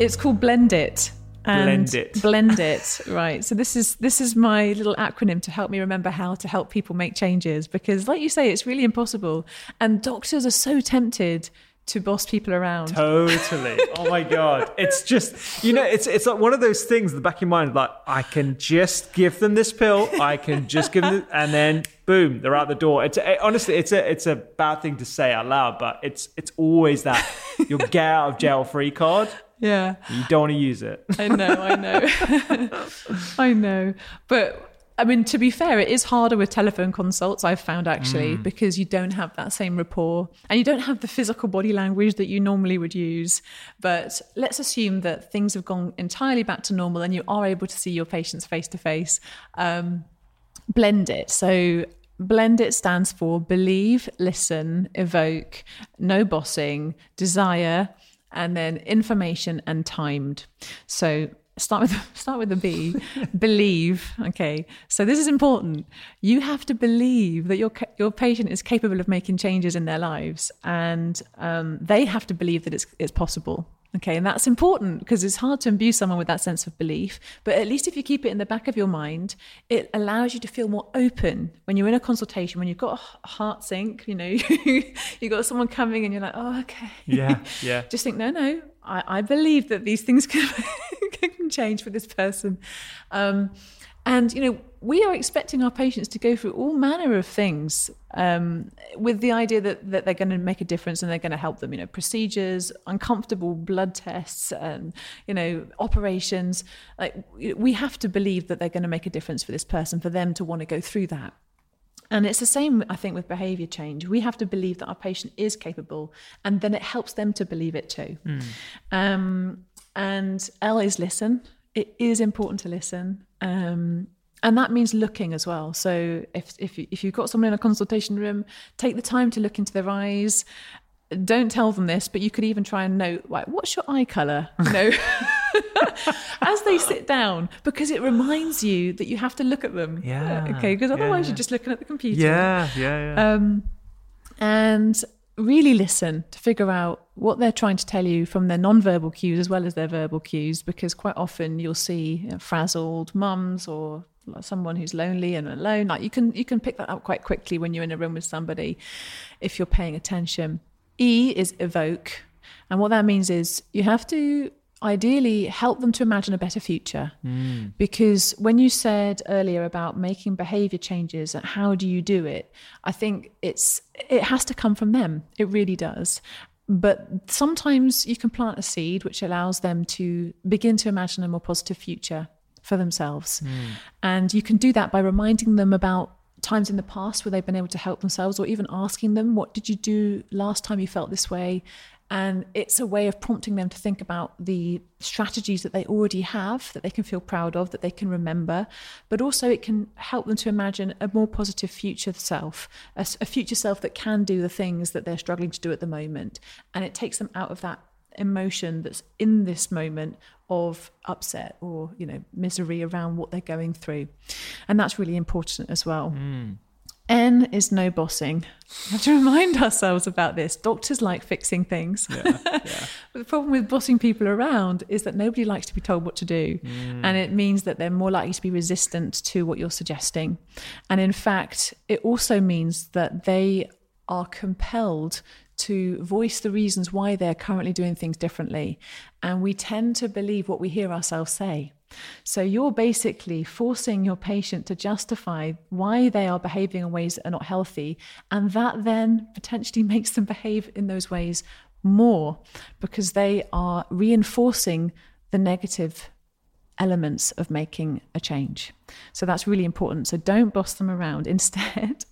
It's called Blend It. And Blend It. Blend It. Right. So this is this is my little acronym to help me remember how to help people make changes because like you say it's really impossible and doctors are so tempted to boss people around. Totally. Oh my god. It's just you know, it's it's like one of those things in the back of your mind, like I can just give them this pill, I can just give them and then boom, they're out the door. It's it, honestly it's a it's a bad thing to say out loud, but it's it's always that you'll get out of jail free card. Yeah. You don't want to use it. I know, I know. I know. But I mean, to be fair, it is harder with telephone consults, I've found actually, because you don't have that same rapport and you don't have the physical body language that you normally would use. But let's assume that things have gone entirely back to normal and you are able to see your patients face to face. Um, Blend it. So, Blend it stands for believe, listen, evoke, no bossing, desire, and then information and timed. So start with start with the B. believe. Okay. So this is important. You have to believe that your your patient is capable of making changes in their lives, and um, they have to believe that it's it's possible. Okay, and that's important because it's hard to imbue someone with that sense of belief. But at least if you keep it in the back of your mind, it allows you to feel more open when you're in a consultation, when you've got a heart sink, you know, you've got someone coming and you're like, oh, okay. Yeah, yeah. Just think, no, no, I, I believe that these things can, can change for this person. Um, and, you know, we are expecting our patients to go through all manner of things um, with the idea that, that they're going to make a difference and they're going to help them, you know, procedures, uncomfortable blood tests, and, you know, operations. Like, we have to believe that they're going to make a difference for this person, for them to want to go through that. And it's the same, I think, with behavior change. We have to believe that our patient is capable, and then it helps them to believe it too. Um, and L is listen. It is important to listen. Um, and that means looking as well. So if if you, if you've got someone in a consultation room, take the time to look into their eyes. Don't tell them this, but you could even try and note, like, what's your eye color? You know, as they sit down, because it reminds you that you have to look at them. Yeah, Okay. Because otherwise, yeah. you're just looking at the computer. Yeah, yeah, yeah. Um, and really listen to figure out what they're trying to tell you from their non-verbal cues as well as their verbal cues because quite often you'll see you know, frazzled mums or someone who's lonely and alone like you can you can pick that up quite quickly when you're in a room with somebody if you're paying attention e is evoke and what that means is you have to ideally help them to imagine a better future. Hmm. Because when you said earlier about making behavior changes and how do you do it i think it's it has to come from them. It really does. But sometimes you can plant a seed which allows them to begin to imagine a more positive future for themselves. Hmm. And you can do that by reminding them about times in the past where they've been able to help themselves or even asking them what did you do last time you felt this way And it's a way of prompting them to think about the strategies that they already have that they can feel proud of, that they can remember. But also, it can help them to imagine a more positive future self, a, a future self that can do the things that they're struggling to do at the moment. And it takes them out of that emotion that's in this moment of upset or you know misery around what they're going through and that's really important as well mm. N is no bossing. We have to remind ourselves about this. Doctors like fixing things. Yeah, yeah. the problem with bossing people around is that nobody likes to be told what to do. Mm. And it means that they're more likely to be resistant to what you're suggesting. And in fact, it also means that they are compelled to voice the reasons why they're currently doing things differently. And we tend to believe what we hear ourselves say. So you're basically forcing your patient to justify why they are behaving in ways that are not healthy. And that then potentially makes them behave in those ways more because they are reinforcing the negative elements of making a change. So that's really important. So don't boss them around. Instead,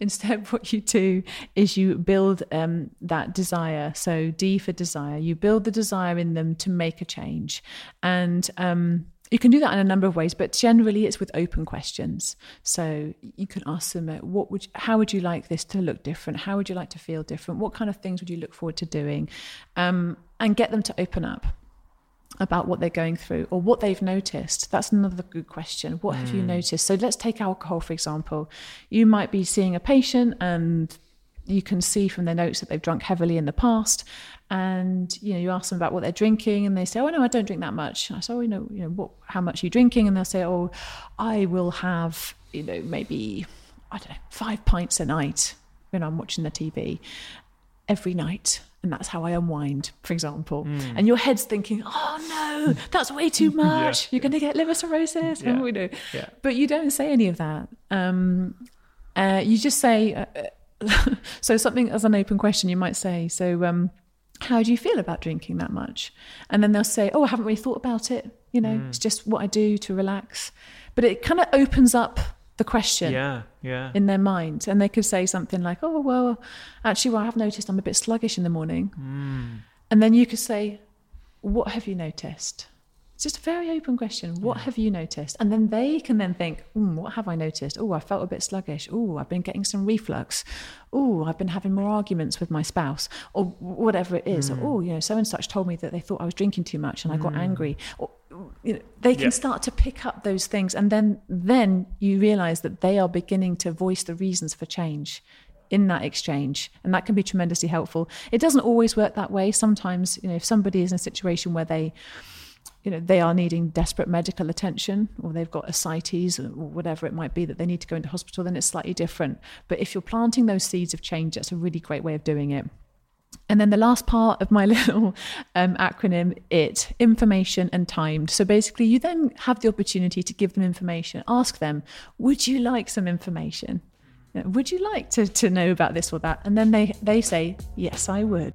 instead, what you do is you build um, that desire. So D for desire. You build the desire in them to make a change, and um, you can do that in a number of ways, but generally it's with open questions. So you can ask them, uh, "What would? How would you like this to look different? How would you like to feel different? What kind of things would you look forward to doing?" Um, and get them to open up about what they're going through or what they've noticed. That's another good question. What mm. have you hmm. noticed? So let's take alcohol, for example. You might be seeing a patient and you can see from their notes that they've drunk heavily in the past. And you know, you ask them about what they're drinking, and they say, "Oh no, I don't drink that much." And I say, "Oh, you know, you know, what? How much are you drinking?" And they'll say, "Oh, I will have, you know, maybe I don't know, five pints a night when I'm watching the TV every night." And that's how I unwind, for example. Mm. And your head's thinking, "Oh no, that's way too much. yeah. You're going to get liver cirrhosis." Yeah. We do. Yeah. But you don't say any of that. Um, uh, you just say. Uh, so something as an open question, you might say. So, um, how do you feel about drinking that much? And then they'll say, "Oh, I haven't really thought about it. You know, mm. it's just what I do to relax." But it kind of opens up the question yeah, yeah. in their mind. And they could say something like, oh, well, actually, well, I have noticed I'm a bit sluggish in the morning. Mm. And then you could say, what have you noticed? It's just a very open question. What yeah. have you noticed? And then they can then think, mm, what have I noticed? Oh, I felt a bit sluggish. Oh, I've been getting some reflux. Oh, I've been having more arguments with my spouse or whatever it is. Mm. Oh, you know, so and such told me that they thought I was drinking too much and I got mm. angry. Or, you know, they can start to pick up those things, and then then you realize that they are beginning to voice the reasons for change in that exchange and that can be tremendously helpful. It doesn't always work that way. Sometimes you know if somebody is in a situation where they you know they are needing desperate medical attention or they've got ascites or whatever it might be that they need to go into hospital then it's slightly different. But if you're planting those seeds of change that's a really great way of doing it and then the last part of my little um, acronym, it information and timed. So basically, you then have the opportunity to give them information. Ask them, would you like some information? Would you like to, to know about this or that? And then they, they say, yes, I would.